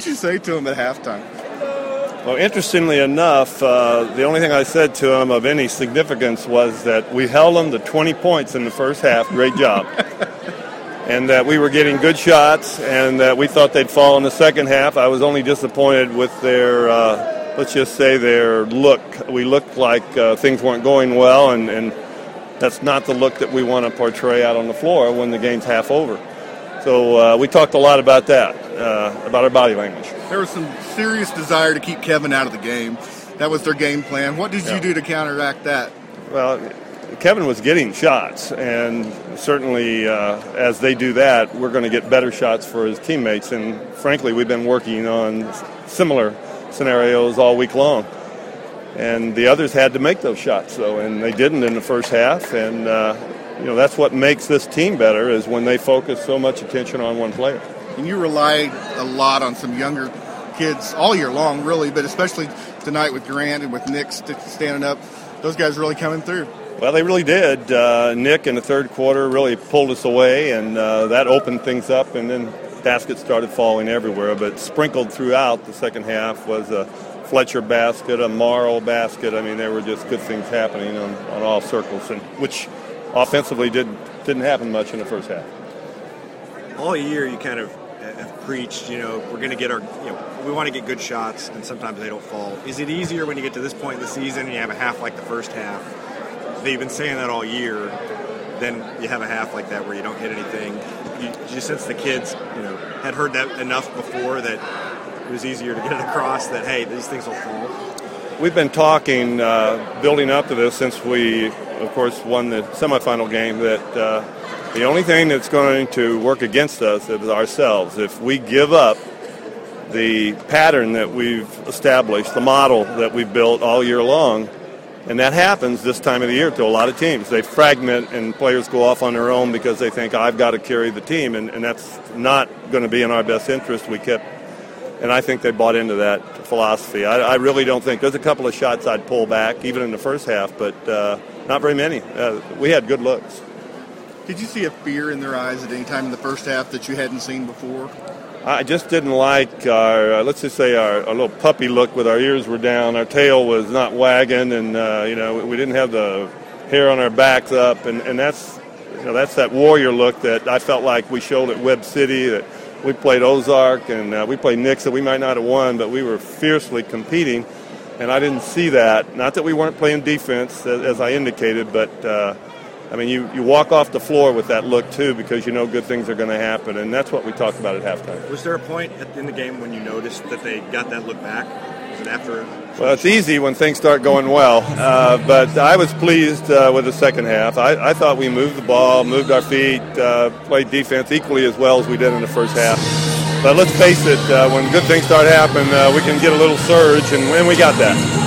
What did you say to him at halftime? Well, interestingly enough, uh, the only thing I said to him of any significance was that we held them to 20 points in the first half. Great job. and that we were getting good shots, and that we thought they'd fall in the second half. I was only disappointed with their, uh, let's just say, their look. We looked like uh, things weren't going well, and, and that's not the look that we want to portray out on the floor when the game's half over. So uh, we talked a lot about that, uh, about our body language. There was some serious desire to keep Kevin out of the game. That was their game plan. What did yeah. you do to counteract that? Well, Kevin was getting shots, and certainly uh, as they do that, we're going to get better shots for his teammates. And frankly, we've been working on similar scenarios all week long. And the others had to make those shots, though, and they didn't in the first half. And uh, you know that's what makes this team better is when they focus so much attention on one player. And you relied a lot on some younger kids all year long, really, but especially tonight with Grant and with Nick standing up. Those guys really coming through. Well, they really did. Uh, Nick in the third quarter really pulled us away, and uh, that opened things up, and then baskets started falling everywhere. But sprinkled throughout the second half was a Fletcher basket, a Morrow basket. I mean, there were just good things happening on, on all circles, and which offensively didn't didn't happen much in the first half. All year, you kind of have preached, you know, we're going to get our, you know, we want to get good shots, and sometimes they don't fall. Is it easier when you get to this point in the season and you have a half like the first half? They've been saying that all year. Then you have a half like that where you don't hit anything. You, you sense the kids, you know, had heard that enough before that it was easier to get it across that hey, these things will fall. We've been talking, uh, building up to this since we, of course, won the semifinal game. That uh, the only thing that's going to work against us is ourselves. If we give up the pattern that we've established, the model that we've built all year long, and that happens this time of the year to a lot of teams. They fragment and players go off on their own because they think I've got to carry the team, and, and that's not going to be in our best interest. We kept, and I think they bought into that philosophy. I, I really don't think there's a couple of shots I'd pull back, even in the first half, but uh, not very many. Uh, we had good looks. Did you see a fear in their eyes at any time in the first half that you hadn't seen before? I just didn't like our, uh, let's just say, our, our, little puppy look with our ears were down, our tail was not wagging, and, uh, you know, we didn't have the hair on our backs up, and, and that's, you know, that's that warrior look that I felt like we showed at Webb City, that we played Ozark, and uh, we played Nixa. We might not have won, but we were fiercely competing, and I didn't see that. Not that we weren't playing defense, as, as I indicated, but uh, I mean, you, you walk off the floor with that look too because you know good things are going to happen, and that's what we talked about at halftime. Was there a point in the game when you noticed that they got that look back? Well, it's easy when things start going well, uh, but I was pleased uh, with the second half. I, I, thought we moved the ball, moved our feet, uh, played defense equally as well as we did in the first half. But let's face it, uh, when good things start happening, uh, we can get a little surge, and, and we got that.